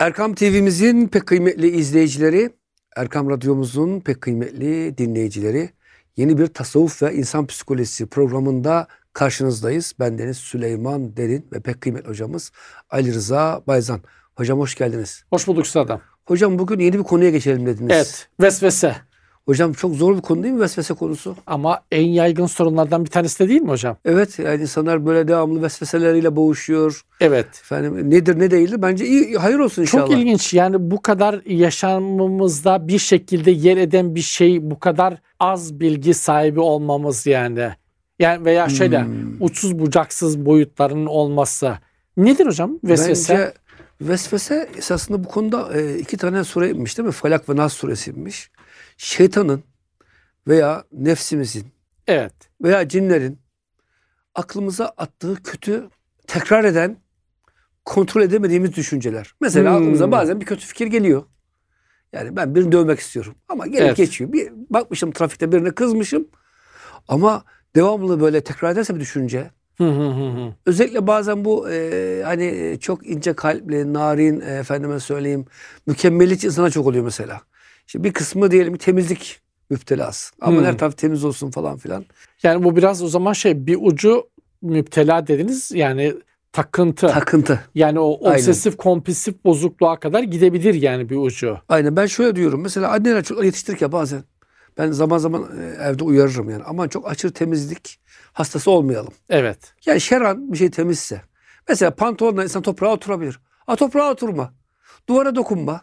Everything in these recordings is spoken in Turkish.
Erkam TV'mizin pek kıymetli izleyicileri, Erkam Radyomuzun pek kıymetli dinleyicileri, yeni bir tasavvuf ve insan psikolojisi programında karşınızdayız. Ben Deniz Süleyman Derin ve pek kıymetli hocamız Ali Rıza Bayzan. Hocam hoş geldiniz. Hoş bulduk Üstad'ım. Hocam bugün yeni bir konuya geçelim dediniz. Evet, vesvese. Hocam çok zor bir konu değil mi vesvese konusu? Ama en yaygın sorunlardan bir tanesi de değil mi hocam? Evet yani insanlar böyle devamlı vesveseleriyle boğuşuyor. Evet. Efendim nedir ne değildir bence iyi hayır olsun inşallah. Çok ilginç yani bu kadar yaşamımızda bir şekilde yer eden bir şey bu kadar az bilgi sahibi olmamız yani. Yani veya şöyle Hmm. uçsuz bucaksız boyutların olması. Nedir hocam vesvese? Bence vesvese esasında bu konuda e, iki tane sure inmiş değil mi? Falak ve Nas suresi inmiş. Şeytanın veya nefsimizin Evet. veya cinlerin aklımıza attığı kötü tekrar eden kontrol edemediğimiz düşünceler. Mesela Hmm. aklımıza bazen bir kötü fikir geliyor. Yani ben birini dövmek istiyorum. Ama gelip Evet. geçiyor. Bir bakmışım trafikte birine kızmışım. Ama devamlı böyle tekrar ederse bir düşünce. Özellikle bazen bu e, hani çok ince kalpli, narin e, efendime söyleyeyim mükemmeliyetçi insana çok oluyor mesela. İşte bir kısmı diyelim temizlik müptelası. Ama Hmm. her taraf temiz olsun falan filan. Yani bu biraz o zaman şey bir ucu müptela dediniz yani takıntı. Takıntı. yani o Aynen. obsesif kompulsif bozukluğa kadar gidebilir yani bir ucu. Aynen ben şöyle diyorum. Mesela anneler çocuklar yetiştirirken bazen ben zaman zaman e, evde uyarırım yani. Aman çok aşırı temizlik hastası olmayalım. Evet. Yani şeran bir şey temizse. Mesela pantolonla insan toprağa oturabilir. A toprağa oturma. Duvara dokunma.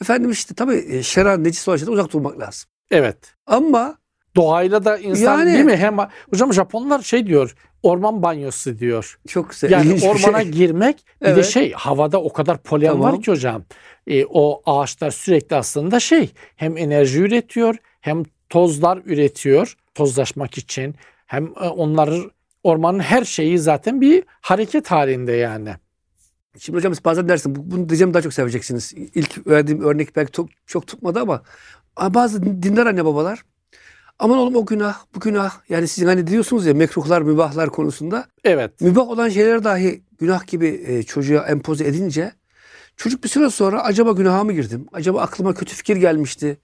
Efendim işte tabii e, şeran necis olan şeyden uzak durmak lazım. Evet. Ama Doğayla da insan Yani- değil mi? Hem hocam Japonlar şey diyor. Orman banyosu diyor. çok güzel. Yani bir ormana şey. girmek bir de Evet. şey havada o kadar polen Tamam. var ki hocam. E, o ağaçlar sürekli aslında şey hem enerji üretiyor hem tozlar üretiyor tozlaşmak için. Hem e, onların ormanın her şeyi zaten bir hareket halinde yani. Şimdi hocam bazen dersin bu- bunu diyeceğim daha çok seveceksiniz. İlk verdiğim örnek belki çok, çok tutmadı ama, ama bazı dindar anne babalar aman oğlum o günah bu günah yani sizin hani diyorsunuz ya mekruhlar mübahlar konusunda Evet. mübah olan şeyler dahi günah gibi e, çocuğa empoze edince çocuk bir süre sonra acaba günaha mı girdim? Acaba aklıma kötü fikir gelmişti.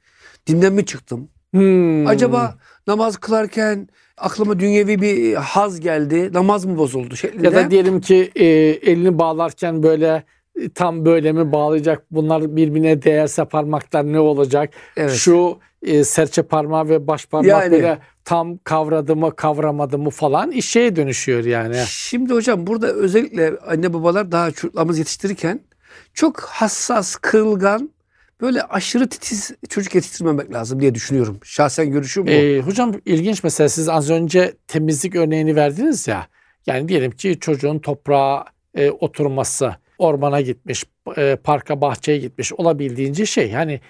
Dinden mi çıktım? Hmm. Acaba namaz kılarken aklıma dünyevi bir haz geldi. Namaz mı bozuldu şeklinde. Ya da diyelim ki e, elini bağlarken böyle e, tam böyle mi bağlayacak? Bunlar birbirine değerse parmaklar ne olacak? evet. Şu e, serçe parmağı ve baş parmak Yani. böyle tam kavradı mı kavramadı mı falan iş şeye dönüşüyor yani. Şimdi hocam burada özellikle anne babalar daha çocuklarımızı yetiştirirken çok hassas, kırılgan, böyle aşırı titiz çocuk yetiştirmemek lazım diye düşünüyorum. Şahsen görüşüm bu. E, hocam ilginç mesela siz az önce temizlik örneğini verdiniz ya. Yani diyelim ki çocuğun toprağa e, oturması, ormana gitmiş, e, parka bahçeye gitmiş olabildiğince şey. Yani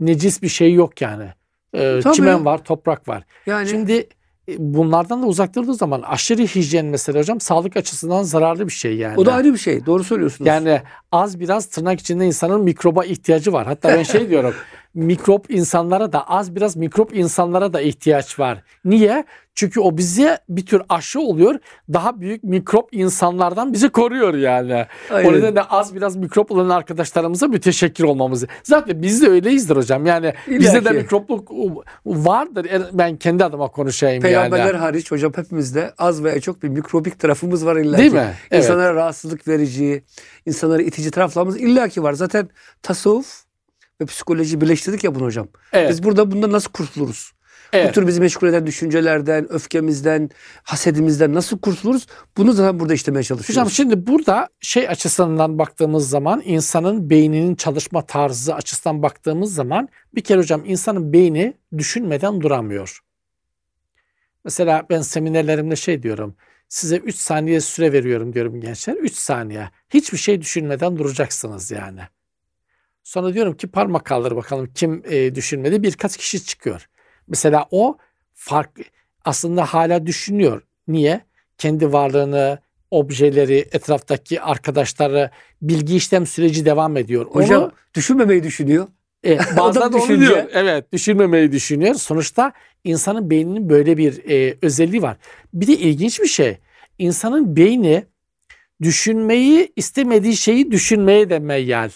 necis bir şey yok yani. E, Tabii. çimen var, toprak var. yani Şimdi bunlardan da uzak durduğu zaman aşırı hijyen mesela hocam sağlık açısından zararlı bir şey yani. o da ayrı bir şey. Doğru söylüyorsunuz. Yani az biraz tırnak içinde insanın mikroba ihtiyacı var. Hatta ben şey diyorum. mikrop insanlara da az biraz mikrop insanlara da ihtiyaç var. Niye? Çünkü o bize bir tür aşı oluyor. Daha büyük mikrop insanlardan bizi koruyor yani. Aynen. O nedenle az biraz mikrop olan arkadaşlarımıza müteşekkir olmamız. Zaten biz de öyleyizdir hocam. Yani bizde de ki. mikropluk vardır. Ben kendi adıma konuşayım Peygamberler yani. hariç hocam hepimizde az veya çok bir mikrobik tarafımız var illa Değil ki. mi? Evet. İnsanlara rahatsızlık verici, insanlara itici taraflarımız illaki var. Zaten tasavvuf ve psikoloji birleştirdik ya bunu hocam. Evet. Biz burada bundan nasıl kurtuluruz? Bu Evet. tür bizi meşgul eden düşüncelerden, öfkemizden, hasedimizden nasıl kurtuluruz? Bunu zaten burada işlemeye çalışıyoruz. Hocam şimdi burada şey açısından baktığımız zaman insanın beyninin çalışma tarzı açısından baktığımız zaman bir kere hocam insanın beyni düşünmeden duramıyor. Mesela ben seminerlerimde şey diyorum. Size 3 saniye süre veriyorum diyorum gençler. 3 saniye. Hiçbir şey düşünmeden duracaksınız yani. Sonra diyorum ki parmak kaldır bakalım kim e, düşünmedi. Birkaç kişi çıkıyor. Mesela o fark aslında hala düşünüyor. Niye? Kendi varlığını, objeleri, etraftaki arkadaşları bilgi işlem süreci devam ediyor. hocam Onu, düşünmemeyi düşünüyor. e, bazen diyor. Evet, düşünmemeyi düşünüyor. Sonuçta insanın beyninin böyle bir e, özelliği var. Bir de ilginç bir şey. İnsanın beyni düşünmeyi istemediği şeyi düşünmeye de meyyal.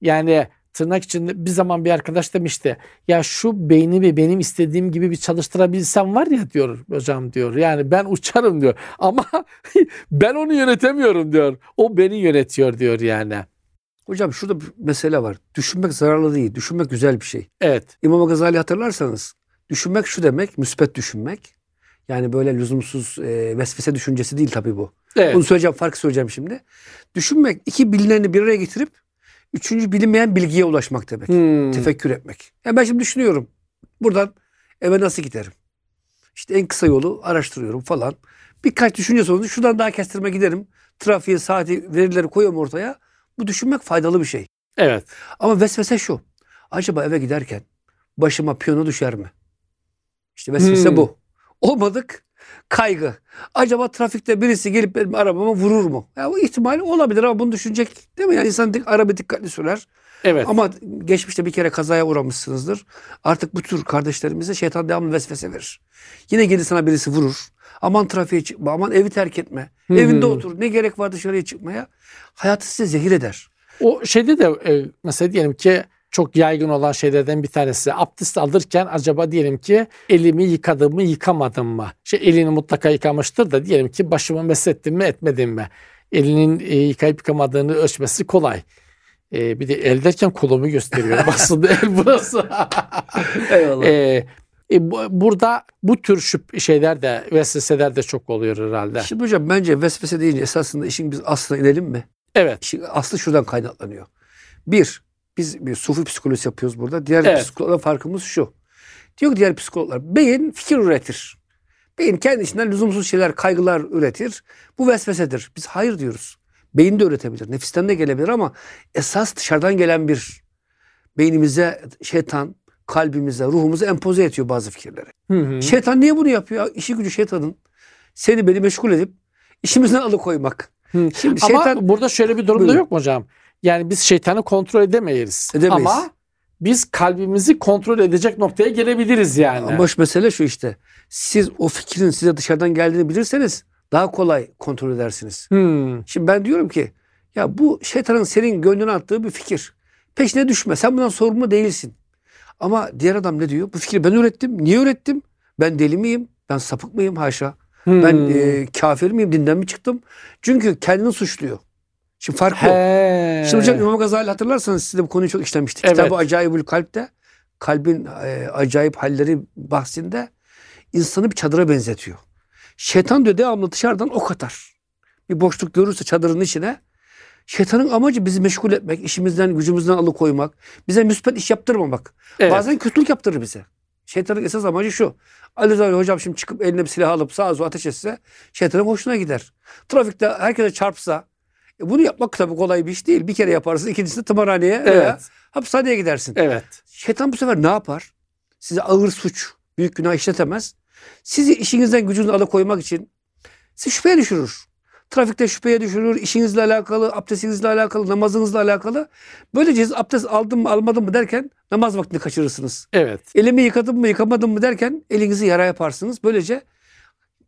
Yani tırnak içinde bir zaman bir arkadaş demişti. Ya şu beynimi benim istediğim gibi bir çalıştırabilsem var ya diyor hocam diyor. Yani ben uçarım diyor. Ama ben onu yönetemiyorum diyor. O beni yönetiyor diyor yani. Hocam şurada bir mesele var. Düşünmek zararlı değil. Düşünmek güzel bir şey. Evet. İmam Gazali hatırlarsanız düşünmek şu demek, müspet düşünmek. Yani böyle lüzumsuz e, vesvese düşüncesi değil tabii bu. Evet. Bunu söyleyeceğim, farkı söyleyeceğim şimdi. Düşünmek iki bilineni bir araya getirip üçüncü bilinmeyen bilgiye ulaşmak demek. Hmm. Tefekkür etmek. Yani ben şimdi düşünüyorum. Buradan eve nasıl giderim? İşte en kısa yolu araştırıyorum falan. Birkaç düşünce sonucu şuradan daha kestirme giderim. Trafiğe, saati, verileri koyuyorum ortaya. Bu düşünmek faydalı bir şey. Evet. Ama vesvese şu. Acaba eve giderken başıma piyano düşer mi? İşte vesvese Hmm. bu. Olmadık kaygı. Acaba trafikte birisi gelip benim arabama vurur mu? Ya bu ihtimali olabilir ama bunu düşünecek değil mi? Yani insan araba dikkatli sürer. Evet. Ama geçmişte bir kere kazaya uğramışsınızdır. Artık bu tür kardeşlerimize şeytan devamlı vesvese verir. Yine gelir sana birisi vurur. Aman trafiğe çıkma, aman evi terk etme. Hı hı. Evinde otur. Ne gerek var dışarıya çıkmaya? Hayatı size zehir eder. O şeyde de e, mesela diyelim ki çok yaygın olan şeylerden bir tanesi abdest alırken acaba diyelim ki elimi yıkadım mı yıkamadım mı? Şey elini mutlaka yıkamıştır da diyelim ki başımı meslettim mi etmedim mi? Elinin e, yıkayıp yıkamadığını ölçmesi kolay. E, bir de el derken kolumu gösteriyor. Aslında el burası. Eyvallah. e, e, bu- burada bu tür şüp şeyler de vesveseler de çok oluyor herhalde. Şimdi hocam bence vesvese deyince esasında işin biz aslına inelim mi? Evet. İşin aslı şuradan kaynaklanıyor. Bir, biz bir sufi psikolojisi yapıyoruz burada. Diğer Evet. psikologla farkımız şu. Diyor ki diğer psikologlar beyin fikir üretir. Beyin kendi içinden lüzumsuz şeyler, kaygılar üretir. Bu vesvesedir. Biz hayır diyoruz. Beyin de üretebilir. Nefisten de gelebilir ama esas dışarıdan gelen bir beynimize şeytan, kalbimize, ruhumuza empoze ediyor bazı fikirleri. Hı hı. Şeytan niye bunu yapıyor? İşi gücü şeytanın. Seni beni meşgul edip işimizden alıkoymak. Hı. Şimdi Ama şeytan burada şöyle bir durum da yok mu hocam? Yani biz şeytanı kontrol edemeyiz. Edemeyiz. Ama biz kalbimizi kontrol edecek noktaya gelebiliriz yani. ama şu mesele şu işte. Siz o fikrin size dışarıdan geldiğini bilirseniz daha kolay kontrol edersiniz. Hmm, Şimdi ben diyorum ki ya bu şeytanın senin gönlüne attığı bir fikir. Peşine düşme. Sen bundan sorumlu değilsin. Ama diğer adam ne diyor? Bu fikri ben ürettim. Niye ürettim? Ben deli miyim? Ben sapık mıyım? Haşa. Ben hmm. e, kafir miyim? Dinden mi çıktım? Çünkü kendini suçluyor. Şimdi fark bu. He. Şimdi hocam İmam Gazali hatırlarsanız siz de bu konuyu çok işlemiştik. Evet. Kitabı Acayibül Kalp'te kalbin e, acayip halleri bahsinde insanı bir çadıra benzetiyor. Şeytan diyor devamlı dışarıdan ok atar. Bir boşluk görürse çadırın içine şeytanın amacı bizi meşgul etmek, işimizden, gücümüzden alıkoymak, bize müspet iş yaptırmamak. Evet. Bazen kötülük yaptırır bize. Şeytanın esas amacı şu. Ali Rıza hocam şimdi çıkıp eline bir silah alıp sağa sola ateş etse şeytanın hoşuna gider. Trafikte herkese çarpsa e bunu yapmak tabii kolay bir iş değil. Bir kere yaparsın, ikincisinde tımarhaneye veya Evet. hapishaneye gidersin. Evet. Şeytan bu sefer ne yapar? Size ağır suç, büyük günah işletemez. Sizi işinizden gücünüzden alıkoymak için sizi şüpheye düşürür. Trafikte şüpheye düşürür, işinizle alakalı, abdestinizle alakalı, namazınızla alakalı. Böylece siz abdest aldım mı almadım mı derken namaz vaktini kaçırırsınız. Evet. Elimi yıkadım mı yıkamadım mı derken elinizi yara yaparsınız. Böylece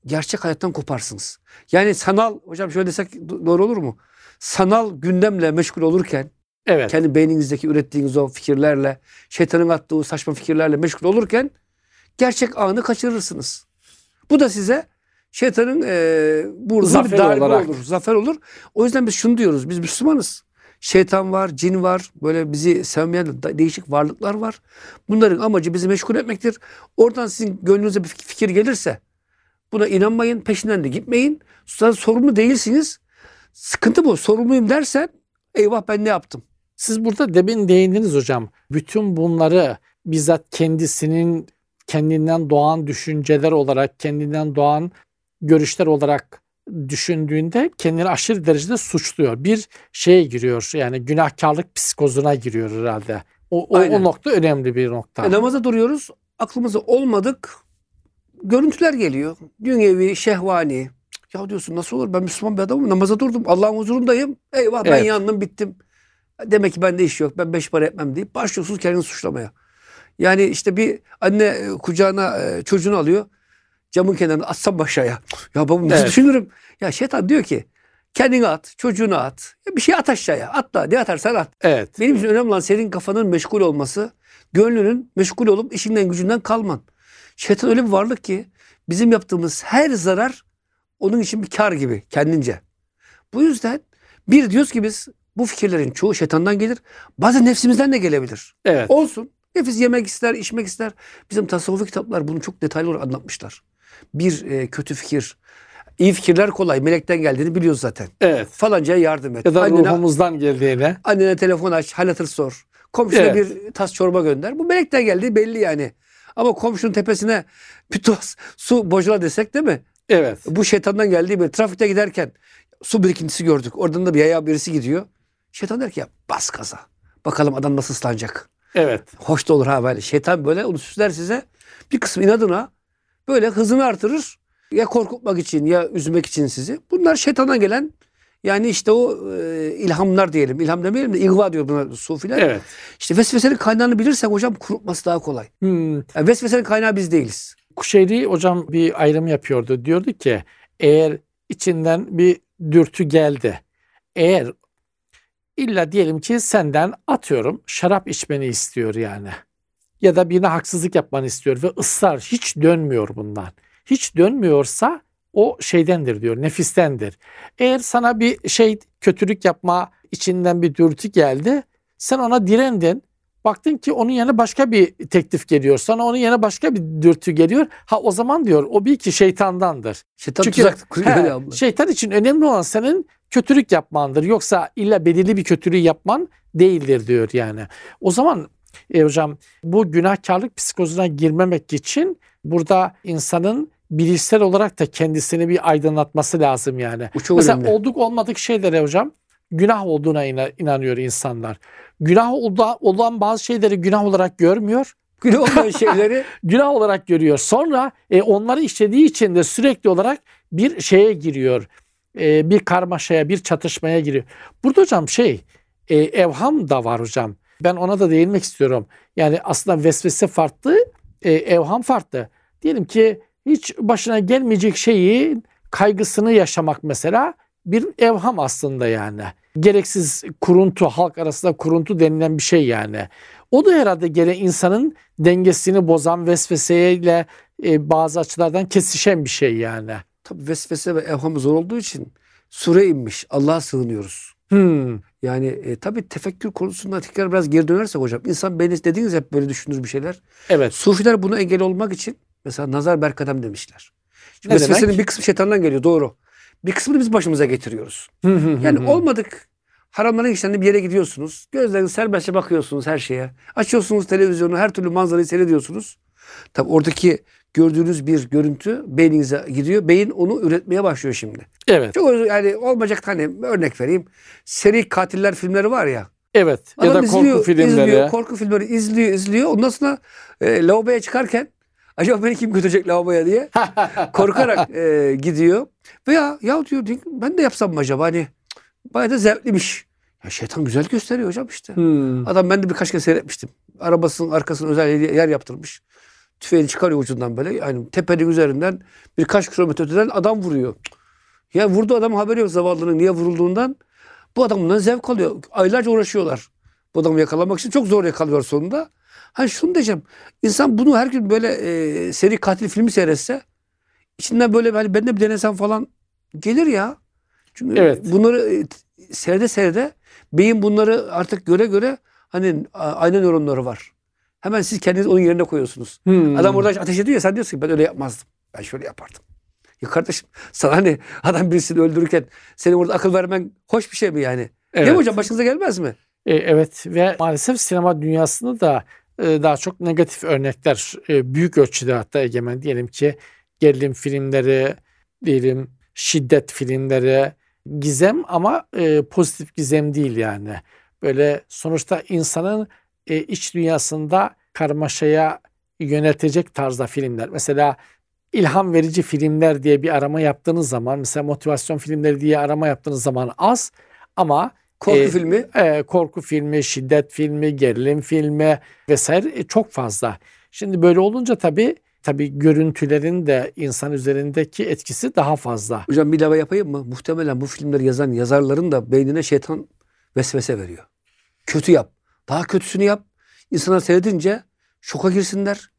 gerçek hayattan koparsınız. Yani sanal, hocam şöyle desek do- doğru olur mu? Sanal gündemle meşgul olurken, Evet. kendi beyninizdeki ürettiğiniz o fikirlerle, şeytanın attığı o saçma fikirlerle meşgul olurken gerçek anı kaçırırsınız. Bu da size şeytanın e, burada bir Zaferi darbe olarak. olur, zafer olur. O yüzden biz şunu diyoruz, biz Müslümanız. Şeytan var, cin var, böyle bizi sevmeyen değişik varlıklar var. Bunların amacı bizi meşgul etmektir. Oradan sizin gönlünüze bir fik- fikir gelirse buna inanmayın, peşinden de gitmeyin. Sorumlu değilsiniz. Sıkıntı bu. Sorumluyum dersen eyvah ben ne yaptım? Siz burada demin değindiniz hocam. Bütün bunları bizzat kendisinin kendinden doğan düşünceler olarak, kendinden doğan görüşler olarak düşündüğünde kendini aşırı derecede suçluyor. Bir şeye giriyor yani günahkarlık psikozuna giriyor herhalde. O, o, Aynen. o nokta önemli bir nokta. E, namaza duruyoruz. Aklımıza olmadık. Görüntüler geliyor. Dünyevi, şehvani. Ya diyorsun nasıl olur? Ben Müslüman bir adamım. Namaza durdum. Allah'ın huzurundayım. Eyvah ben Evet. yandım bittim. Demek ki bende iş yok. Ben beş para etmem deyip başlıyorsunuz kendini suçlamaya. Yani işte bir anne e, kucağına e, çocuğunu alıyor. Camın kenarına atsam aşağıya. Ya babam nasıl Evet. düşünürüm? Ya şeytan diyor ki Kendini at, çocuğunu at. Ya bir şey at aşağıya. Atla. Ne atarsan at. Evet. Benim için önemli olan senin kafanın meşgul olması, gönlünün meşgul olup işinden gücünden kalman. Şeytan öyle bir varlık ki bizim yaptığımız her zarar onun için bir kar gibi kendince. Bu yüzden bir diyoruz ki biz bu fikirlerin çoğu şeytandan gelir. Bazen nefsimizden de gelebilir. Evet. Olsun. Nefis yemek ister, içmek ister. Bizim tasavvufi kitaplar bunu çok detaylı olarak anlatmışlar. Bir e, kötü fikir, iyi fikirler kolay. Melekten geldiğini biliyoruz zaten. Evet. Falancaya yardım et. Ya da Annene- ruhumuzdan geldiğine. Annene telefon aç, hal hatır sor. Komşuna Evet. bir tas çorba gönder. Bu melekten geldiği belli yani. Ama komşunun tepesine bir tas su bocala desek değil mi? Evet. Bu şeytandan geldiği belli. Trafikte giderken su birikintisi gördük. Oradan da bir yaya birisi gidiyor. Şeytan der ki ya bas gaza. Bakalım adam nasıl ıslanacak. Evet. Hoş da olur ha böyle. Şeytan böyle onu süsler size. Bir kısmı inadına böyle hızını artırır. Ya korkutmak için ya üzmek için sizi. Bunlar şeytandan gelen yani işte o e, ilhamlar diyelim. İlham demeyelim de ihva diyor buna sufiler. Evet. İşte vesvesenin kaynağını bilirsek hocam kurutması daha kolay. Hmm. Yani vesvesenin kaynağı biz değiliz. Kuşeyri hocam bir ayrım yapıyordu. Diyordu ki eğer içinden bir dürtü geldi. Eğer illa diyelim ki senden atıyorum şarap içmeni istiyor yani. Ya da birine haksızlık yapmanı istiyor ve ısrar hiç dönmüyor bundan. Hiç dönmüyorsa o şeydendir diyor, nefistendir. Eğer sana bir şey kötülük yapma içinden bir dürtü geldi, sen ona direndin. Baktın ki onun yerine başka bir teklif geliyor. Sana onun yerine başka bir dürtü geliyor. Ha o zaman diyor o bir ki şeytandandır. Şeytan Çünkü tuzak kuruyor he, ya şeytan için önemli olan senin kötülük yapmandır. Yoksa illa belirli bir kötülüğü yapman değildir diyor yani. O zaman e, hocam bu günahkarlık psikozuna girmemek için burada insanın bilişsel olarak da kendisini bir aydınlatması lazım yani. Çok Mesela önemli. olduk olmadık şeylere hocam günah olduğuna ina- inanıyor insanlar. Günah olan bazı şeyleri günah olarak görmüyor. Günah olmayan şeyleri Günah olarak görüyor. Sonra e, onları işlediği için de sürekli olarak bir şeye giriyor. E, bir karmaşaya, bir çatışmaya giriyor. Burada hocam şey e, evham da var hocam. Ben ona da değinmek istiyorum. Yani aslında vesvese farklı, e, evham farklı. Diyelim ki hiç başına gelmeyecek şeyin kaygısını yaşamak mesela bir evham aslında yani. Gereksiz kuruntu, halk arasında kuruntu denilen bir şey yani. O da herhalde gene insanın dengesini bozan vesveseyle e, bazı açılardan kesişen bir şey yani. tabii vesvese ve evham zor olduğu için sure inmiş. Allah'a sığınıyoruz. Hmm, Yani e, tabii tefekkür konusunda tekrar biraz geri dönersek hocam. insan beyni dediğiniz hep böyle düşünür bir şeyler. evet. Sufiler buna engel olmak için mesela nazar berkadem demişler. Şimdi Ne vesvesenin demek? bir kısmı şeytandan geliyor doğru. Bir kısmını biz başımıza getiriyoruz. Yani olmadık haramların işlerinde bir yere gidiyorsunuz. Gözleriniz serbestçe bakıyorsunuz her şeye. Açıyorsunuz televizyonu her türlü manzarayı seyrediyorsunuz. Tabi oradaki gördüğünüz bir görüntü beyninize gidiyor. Beyin onu üretmeye başlıyor şimdi. Evet. Çok özür- yani olmayacak hani örnek vereyim. Seri katiller filmleri var ya. Evet. Ya da Adam korku izliyor, filmleri. izliyor, korku filmleri izliyor, izliyor. Ondan sonra e, lavaboya çıkarken acaba beni kim götürecek lavaboya diye korkarak e, gidiyor. Veya ya diyor ben de yapsam mı acaba hani bayağı da zevkliymiş. Ya şeytan güzel gösteriyor hocam işte. Hmm. Adam ben de birkaç kez seyretmiştim. Arabasının arkasına özel yer yaptırmış. Tüfeğini çıkarıyor ucundan böyle. Yani tepenin üzerinden birkaç kilometre öteden adam vuruyor. Ya vurdu adam haberi yok zavallının niye vurulduğundan. Bu adam bundan zevk alıyor. Aylarca uğraşıyorlar. Bu adamı yakalamak için çok zor yakalıyor sonunda. Hani şunu diyeceğim. İnsan bunu her gün böyle e, seri katil filmi seyretse içinden böyle hani ben de bir denesem falan gelir ya. Çünkü Evet. bunları e, seyrede seyrede beyin bunları artık göre göre hani aynı nöronları var. Hemen siz kendinizi onun yerine koyuyorsunuz. Hmm. Adam orada ateş ediyor ya sen diyorsun ki ben öyle yapmazdım. Ben şöyle yapardım. Ya kardeşim sana hani adam birisini öldürürken senin orada akıl vermen hoş bir şey mi yani? evet. Değil mi hocam başınıza gelmez mi? E, evet ve maalesef sinema dünyasında da daha çok negatif örnekler e, büyük ölçüde hatta egemen diyelim ki gerilim filmleri diyelim şiddet filmleri gizem ama e, pozitif gizem değil yani. Böyle sonuçta insanın e, iç dünyasında karmaşaya yöneltecek tarzda filmler. Mesela ilham verici filmler diye bir arama yaptığınız zaman mesela motivasyon filmleri diye arama yaptığınız zaman az ama Korku E, filmi. e, korku filmi, şiddet filmi, gerilim filmi vesaire e, çok fazla. Şimdi böyle olunca tabii tabii görüntülerin de insan üzerindeki etkisi daha fazla. Hocam bir ilave yapayım mı? Muhtemelen bu filmleri yazan yazarların da beynine şeytan vesvese veriyor. Kötü yap. Daha kötüsünü yap. İnsanlar seyredince şoka girsinler.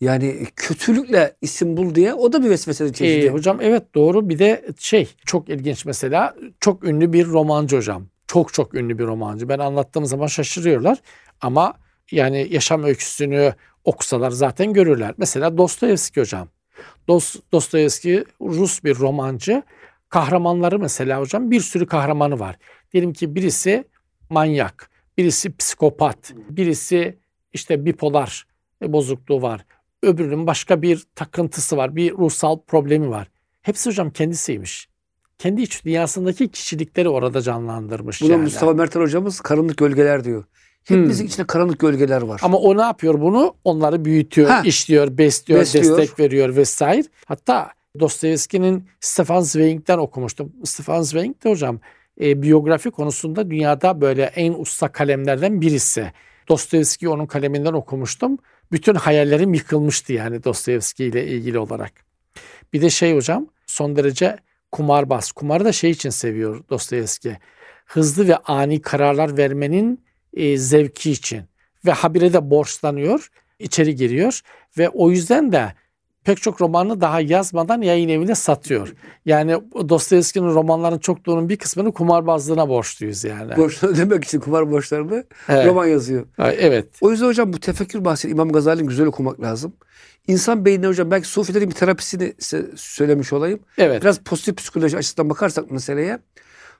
Yani kötülükle isim bul diye o da bir vesvesenin çeşidi. Ee, hocam evet doğru bir de şey çok ilginç mesela çok ünlü bir romancı hocam. Çok çok ünlü bir romancı. Ben anlattığım zaman şaşırıyorlar ama yani yaşam öyküsünü okusalar zaten görürler. Mesela Dostoyevski hocam. Dost, Dostoyevski Rus bir romancı. Kahramanları mesela hocam bir sürü kahramanı var. Diyelim ki birisi manyak, birisi psikopat, birisi işte bipolar bozukluğu var. Öbürünün başka bir takıntısı var, bir ruhsal problemi var. Hepsi hocam kendisiymiş. Kendi iç dünyasındaki kişilikleri orada canlandırmış. Buna yani. Mustafa Mertel hocamız karanlık gölgeler diyor. Hepimizin içinde karanlık gölgeler var. Ama o ne yapıyor bunu? Onları büyütüyor, Ha. işliyor, besliyor, Besliyor. destek veriyor vesaire. Hatta Dostoyevski'nin Stefan Zweig'den okumuştum. Stefan Zweig de hocam e, biyografi konusunda dünyada böyle en usta kalemlerden birisi. Dostoyevski onun kaleminden okumuştum. Bütün hayallerim yıkılmıştı yani Dostoyevski ile ilgili olarak. Bir de şey hocam son derece kumarbaz. Kumarı da şey için seviyor Dostoyevski. Hızlı ve ani kararlar vermenin e, zevki için. Ve habire de borçlanıyor, içeri giriyor. Ve o yüzden de pek çok romanını daha yazmadan yayın evine satıyor. Yani Dostoyevski'nin romanlarının çokluğunun bir kısmını kumarbazlığına borçluyuz yani. Borçları ödemek için kumar borçlarını Evet. roman yazıyor. Evet. O yüzden hocam bu tefekkür bahsi İmam Gazali'nin güzel okumak lazım. İnsan beynine hocam belki Sufilerin bir terapisini söylemiş olayım. Evet. Biraz pozitif psikoloji açısından bakarsak meseleye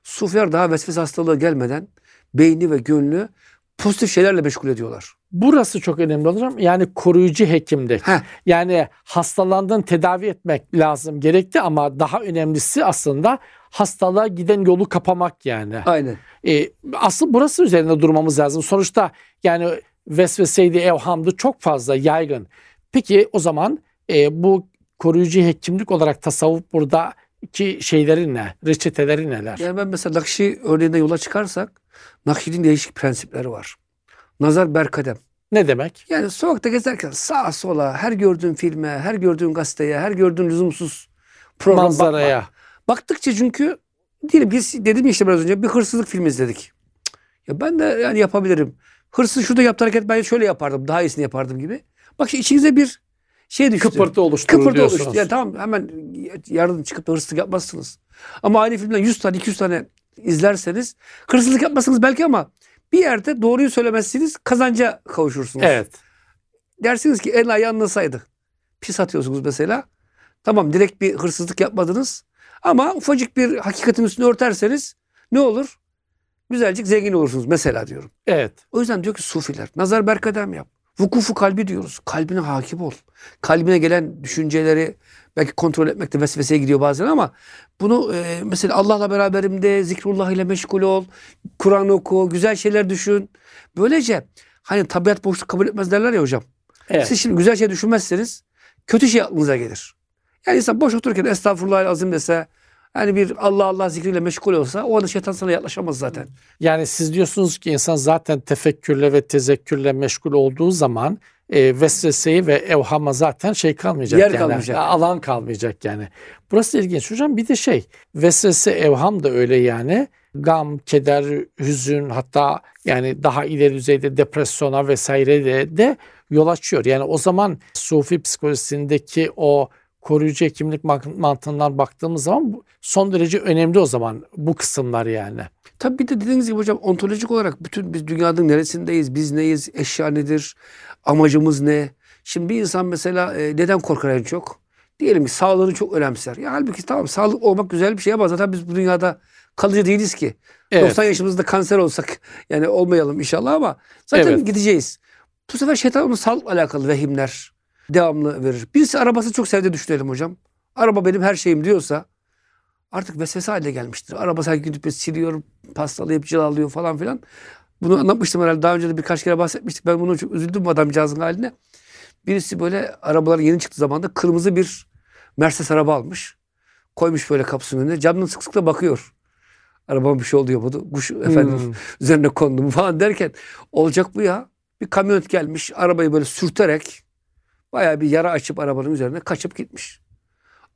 Sufiler daha vesvese hastalığı gelmeden beyni ve gönlü pozitif şeylerle meşgul ediyorlar. Burası çok önemli hocam. Yani koruyucu hekimlik. Heh. Yani hastalandığın tedavi etmek lazım gerekti ama daha önemlisi aslında hastalığa giden yolu kapamak yani. Aynen. E, asıl burası üzerinde durmamız lazım. Sonuçta yani vesveseydi, evhamdı çok fazla yaygın. Peki o zaman e, bu koruyucu hekimlik olarak tasavvuf burada iki şeyleri ne? Reçeteleri neler? Yani ben mesela Nakşi örneğinde yola çıkarsak Nakşi'nin değişik prensipleri var. Nazar berkadem. Ne demek? Yani sokakta gezerken sağa sola her gördüğün filme, her gördüğün gazeteye, her gördüğün lüzumsuz program bakma. Manzaraya. Baktıkça çünkü diyelim biz dedim ya işte biraz önce bir hırsızlık filmi izledik. Ya ben de yani yapabilirim. Hırsız şurada yaptığı hareket ben şöyle yapardım. Daha iyisini yapardım gibi. Bak içinize bir şey düştü. Kıpırtı oluşturur Kıpırtı diyorsunuz. oluştu. Yani tamam hemen yarın çıkıp da hırsızlık yapmazsınız. Ama aynı filmden 100 tane 200 tane izlerseniz hırsızlık yapmazsınız belki ama bir yerde doğruyu söylemezsiniz kazanca kavuşursunuz. Evet. Dersiniz ki el ayağın nasaydı? Pis atıyorsunuz mesela. Tamam direkt bir hırsızlık yapmadınız. Ama ufacık bir hakikatin üstünü örterseniz ne olur? Güzelcik zengin olursunuz mesela diyorum. Evet. O yüzden diyor ki sufiler nazar berkadem yap. Vukufu kalbi diyoruz. Kalbine hakim ol. Kalbine gelen düşünceleri belki kontrol etmekte vesveseye gidiyor bazen ama bunu e, mesela Allah'la beraberimde zikrullah ile meşgul ol. Kur'an oku, güzel şeyler düşün. Böylece hani tabiat boşluk kabul etmez derler ya hocam. Evet. Siz şimdi güzel şey düşünmezseniz kötü şey aklınıza gelir. Yani insan boş otururken estağfurullah azim dese hani bir Allah Allah zikriyle meşgul olsa o anda şeytan sana yaklaşamaz zaten. Yani siz diyorsunuz ki insan zaten tefekkürle ve tezekkürle meşgul olduğu zaman e, vesveseyi ve evhama zaten şey kalmayacak. Yer yani, kalmayacak. Alan kalmayacak yani. Burası ilginç hocam. Bir de şey vesvese evham da öyle yani. Gam, keder, hüzün hatta yani daha ileri düzeyde depresyona vesaire de, de yol açıyor. Yani o zaman Sufi psikolojisindeki o koruyucu hekimlik man- mantığından baktığımız zaman son derece önemli o zaman bu kısımlar yani. Tabii bir de dediğiniz gibi hocam ontolojik olarak bütün biz dünyanın neresindeyiz, biz neyiz, eşya nedir, amacımız ne? Şimdi bir insan mesela e, neden korkar en çok? Diyelim ki sağlığını çok önemser. Ya halbuki tamam sağlık olmak güzel bir şey ama zaten biz bu dünyada kalıcı değiliz ki. Evet. 90 yaşımızda kanser olsak yani olmayalım inşallah ama zaten Evet. gideceğiz. Bu sefer şeytan onun sağlıkla alakalı vehimler devamlı verir. Birisi arabasını çok sevdi düşünelim hocam. Araba benim her şeyim diyorsa artık vesvese haline gelmiştir. Arabası her gün gidip siliyor, pastalayıp cilalıyor falan filan. Bunu anlatmıştım herhalde. Daha önce de birkaç kere bahsetmiştik. Ben bunu çok üzüldüm adamcağızın haline. Birisi böyle arabalar yeni çıktığı zamanda kırmızı bir Mercedes araba almış. Koymuş böyle kapısının önüne. Camdan sık sık da bakıyor. Arabama bir şey oluyor bu. Kuş efendim Hmm. üzerine kondu mu falan derken olacak bu ya. Bir kamyonet gelmiş arabayı böyle sürterek Bayağı bir yara açıp arabanın üzerine kaçıp gitmiş.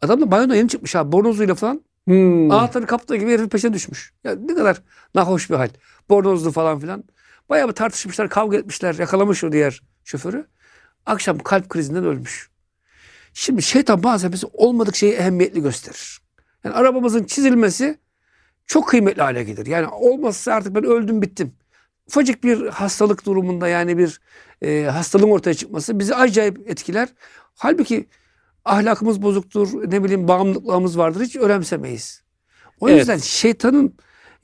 Adam da banyodan yeni çıkmış ha bornozuyla falan. Hmm. Anahtarı kaptığı gibi herifin peşine düşmüş. Ya ne kadar nahoş bir hal. Bornozlu falan filan. Bayağı bir tartışmışlar, kavga etmişler. Yakalamış o diğer şoförü. Akşam kalp krizinden ölmüş. Şimdi şeytan bazen bize olmadık şeyi ehemmiyetli gösterir. Yani arabamızın çizilmesi çok kıymetli hale gelir. Yani olmazsa artık ben öldüm bittim. Ufacık bir hastalık durumunda yani bir e, hastalığın ortaya çıkması bizi acayip etkiler. Halbuki ahlakımız bozuktur, ne bileyim bağımlılıklarımız vardır hiç önemsemeyiz. O Evet. yüzden şeytanın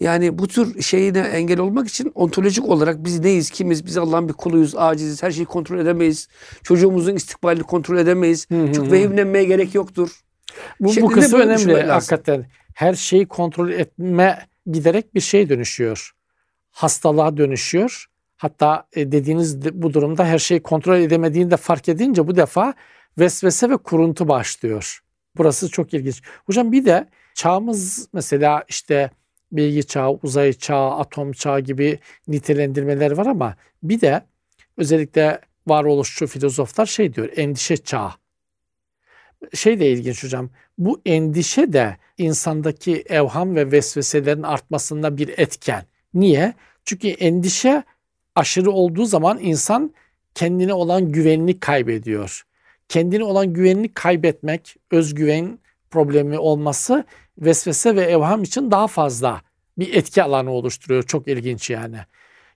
yani bu tür şeyine engel olmak için ontolojik olarak biz neyiz, kimiz, biz Allah'ın bir kuluyuz, aciziz, her şeyi kontrol edemeyiz. Çocuğumuzun istikbalini kontrol edemeyiz. Hı hı Çok vehimlenmeye gerek yoktur. Bu, bu şeklinde böyle önemli hakikaten. Her şeyi kontrol etme giderek bir şey dönüşüyor. Hastalığa dönüşüyor. Hatta e, dediğiniz de- bu durumda her şeyi kontrol edemediğini de fark edince bu defa vesvese ve kuruntu başlıyor. Burası çok ilginç. Hocam bir de çağımız mesela işte bilgi çağı, uzay çağı, atom çağı gibi nitelendirmeler var ama bir de özellikle varoluşçu filozoflar şey diyor endişe çağı. Şey de ilginç hocam. Bu endişe de insandaki evham ve vesveselerin artmasında bir etken. Niye? Çünkü endişe aşırı olduğu zaman insan kendine olan güvenini kaybediyor. Kendine olan güvenini kaybetmek, özgüven problemi olması vesvese ve evham için daha fazla bir etki alanı oluşturuyor. Çok ilginç yani.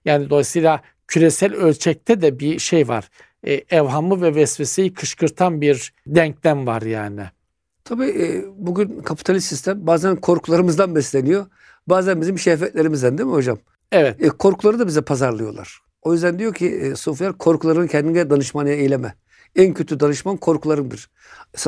Yani dolayısıyla küresel ölçekte de bir şey var. E, evhamı ve vesveseyi kışkırtan bir denklem var yani. Tabii e, bugün kapitalist sistem bazen korkularımızdan besleniyor. Bazen bizim şehvetlerimizden değil mi hocam? Evet. E, korkuları da bize pazarlıyorlar. O yüzden diyor ki e, Sofiler korkularını kendine danışmana eyleme. En kötü danışman korkularındır.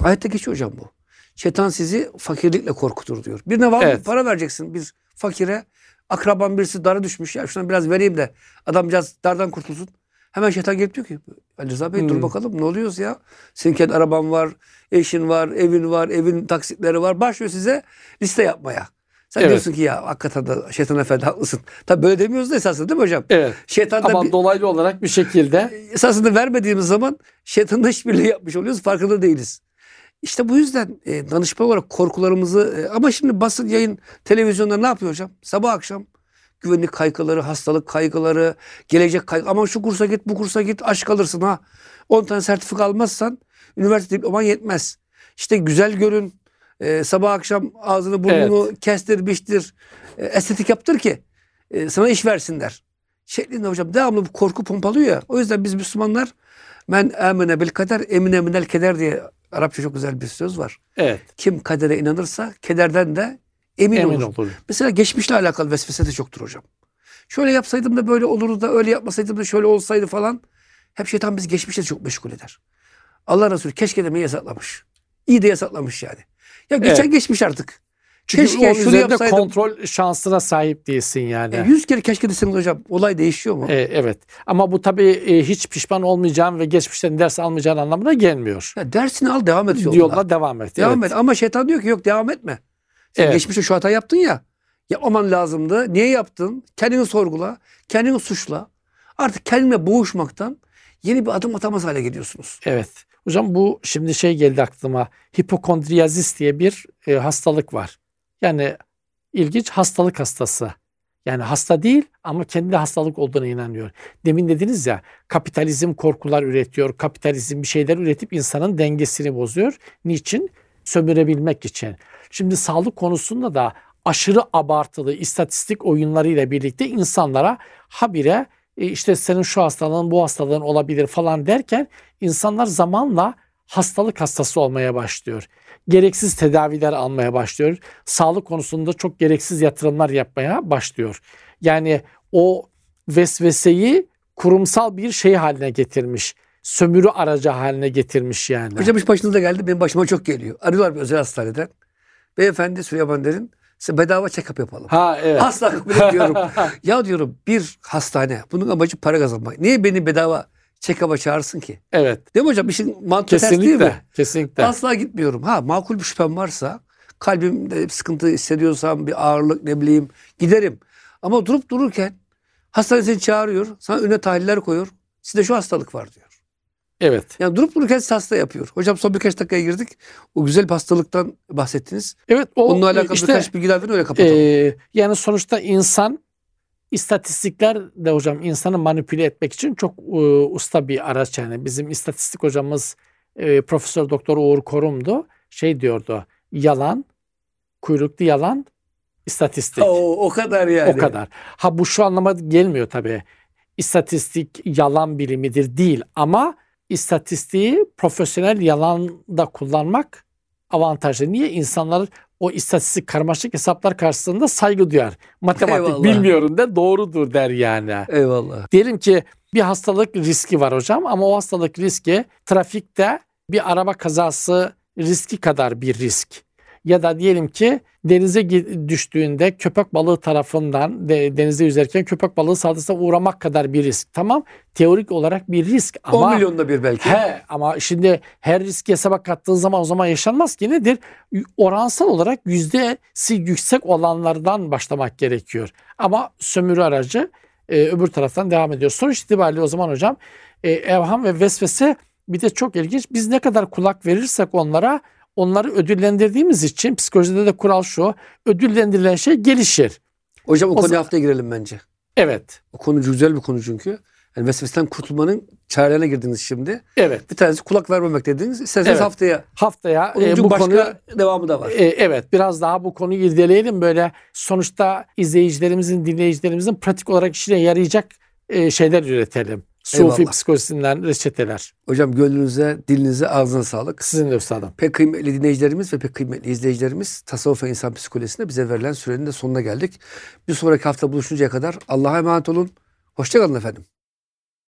Ayette geçiyor hocam bu. Şeytan sizi fakirlikle korkutur diyor. Birine var Evet. para vereceksin bir fakire. Akraban birisi dara düşmüş ya şuna biraz vereyim de adam biraz dardan kurtulsun. Hemen şeytan gelip diyor ki Ali Rıza Bey dur Hmm. bakalım ne oluyoruz ya? Senin kendi araban var, eşin var, evin var, evin taksitleri var. Başlıyor size liste yapmaya. Sen Evet. diyorsun ki ya hakikaten de şeytan efendi haklısın. Tabii böyle demiyoruz da esasında değil mi hocam? Evet. Şeytan da Ama bir- dolaylı olarak bir şekilde esasında vermediğimiz zaman şeytanla işbirliği yapmış oluyoruz. Farkında değiliz. İşte bu yüzden e, danışma olarak korkularımızı e, ama şimdi basın yayın televizyonda ne yapıyor hocam? Sabah akşam güvenlik kaygıları, hastalık kaygıları, gelecek kaygı. Aman şu kursa git, bu kursa git, aç kalırsın ha. 10 tane sertifika almazsan üniversite diploman yetmez. İşte güzel görün, e, sabah akşam ağzını burnunu kestir, biçtir, e, estetik yaptır ki e, sana iş versinler. Şeklinde hocam devamlı bu korku pompalıyor ya. O yüzden biz Müslümanlar men amene bil kader emine minel keder diye Arapça çok güzel bir söz var. evet Kim kadere inanırsa kederden de emin, emin olur. olur. Mesela geçmişle alakalı vesvese de çoktur hocam. Şöyle yapsaydım da böyle olurdu da öyle yapmasaydım da şöyle olsaydı falan. Hep şeytan bizi geçmişle çok meşgul eder. Allah Resulü keşke demeyi yasaklamış. İyi de yasaklamış yani. Ya geçen Evet. geçmiş artık. Çünkü Keşke onun şunu üzerinde yapsaydım. kontrol şansına sahip değilsin yani. E, kere keşke deseniz hocam. Olay değişiyor mu? E, evet. Ama bu tabii e, hiç pişman olmayacağın ve geçmişten ders almayacağın anlamına gelmiyor. Ya dersini al devam et yoluna. Yoluna devam et. Devam evet. et. Ama şeytan diyor ki yok devam etme. Sen Evet. geçmişte şu hata yaptın ya. Yapmaman lazımdı. Niye yaptın? Kendini sorgula. Kendini suçla. Artık kendine boğuşmaktan yeni bir adım atamaz hale geliyorsunuz. Evet. Hocam bu şimdi şey geldi aklıma. Hipokondriyazis diye bir e, hastalık var. Yani ilginç hastalık hastası. Yani hasta değil ama kendi hastalık olduğuna inanıyor. Demin dediniz ya kapitalizm korkular üretiyor. Kapitalizm bir şeyler üretip insanın dengesini bozuyor. Niçin? Sömürebilmek için. Şimdi sağlık konusunda da aşırı abartılı istatistik oyunlarıyla birlikte insanlara habire e, işte senin şu hastalığın bu hastalığın olabilir falan derken insanlar zamanla hastalık hastası olmaya başlıyor. Gereksiz tedaviler almaya başlıyor. Sağlık konusunda çok gereksiz yatırımlar yapmaya başlıyor. Yani o vesveseyi kurumsal bir şey haline getirmiş. Sömürü aracı haline getirmiş yani. Hocam iş başınıza geldi. Benim başıma çok geliyor. Arıyorlar bir özel hastaneden. Beyefendi Süleyman derin. Bedava check-up yapalım. ha evet. Asla kabul etmiyorum. ya diyorum bir hastane. Bunun amacı para kazanmak. Niye beni bedava check-up'a çağırsın ki? evet. Değil mi hocam? İşin mantığı ters değil mi? Kesinlikle. Kesinlikle. Asla gitmiyorum. Ha makul bir şüphem varsa, kalbimde bir sıkıntı hissediyorsam, bir ağırlık ne bileyim giderim. Ama durup dururken hastane seni çağırıyor, sana önüne tahliller koyuyor. Sizde şu hastalık var diyor. Evet. Yani durup dururken size hasta yapıyor. Hocam son birkaç dakikaya girdik. O güzel bir hastalıktan bahsettiniz. Evet o Onunla alakalı işte, birkaç bilgi verin öyle kapatalım. e, yani sonuçta insan istatistikler de hocam insanı manipüle etmek için çok e, usta bir araç yani. Bizim istatistik hocamız e, Profesör Doktor Uğur Korum'du. Şey diyordu. Yalan, kuyruklu yalan, istatistik. o, o kadar yani. O kadar. Ha bu şu anlama gelmiyor tabii. İstatistik yalan bilimidir değil ama istatistiği profesyonel yalanda kullanmak avantajlı. Niye? İnsanlar o istatistik karmaşık hesaplar karşısında saygı duyar. Matematik Eyvallah. bilmiyorum der doğrudur der yani. Eyvallah. Diyelim ki bir hastalık riski var hocam ama o hastalık riski trafikte bir araba kazası riski kadar bir risk. Ya da diyelim ki denize düştüğünde köpek balığı tarafından de, denizde yüzerken köpek balığı saldırısına uğramak kadar bir risk. Tamam teorik olarak bir risk 10 ama milyonda bir belki. He ama şimdi her riski hesaba kattığın zaman o zaman yaşanmaz ki nedir? Oransal olarak yüzdesi yüksek olanlardan başlamak gerekiyor. Ama sömürü aracı e, öbür taraftan devam ediyor. Sonuç itibariyle o zaman hocam e, evham ve vesvese bir de çok ilginç. Biz ne kadar kulak verirsek onlara onları ödüllendirdiğimiz için psikolojide de kural şu. Ödüllendirilen şey gelişir. Hocam o, O konuya zaman- haftaya girelim bence. Evet. O konu güzel bir konu çünkü. Yani vesveseden kurtulmanın çarelerine girdiniz şimdi. Evet. Bir tanesi kulak vermemek dediniz. İsterseniz Evet. haftaya. Haftaya e, bu başka konuyu devamı da var. E, evet biraz daha bu konuyu irdeleyelim böyle sonuçta izleyicilerimizin dinleyicilerimizin pratik olarak işine yarayacak e, şeyler üretelim. Sufi Eyvallah. psikolojisinden reçeteler. Hocam gönlünüze, dilinize, ağzınıza sağlık. Sizin de üstadım. Pek kıymetli dinleyicilerimiz ve pek kıymetli izleyicilerimiz tasavvuf ve insan psikolojisinde bize verilen sürenin de sonuna geldik. Bir sonraki hafta buluşuncaya kadar Allah'a emanet olun. Hoşçakalın efendim.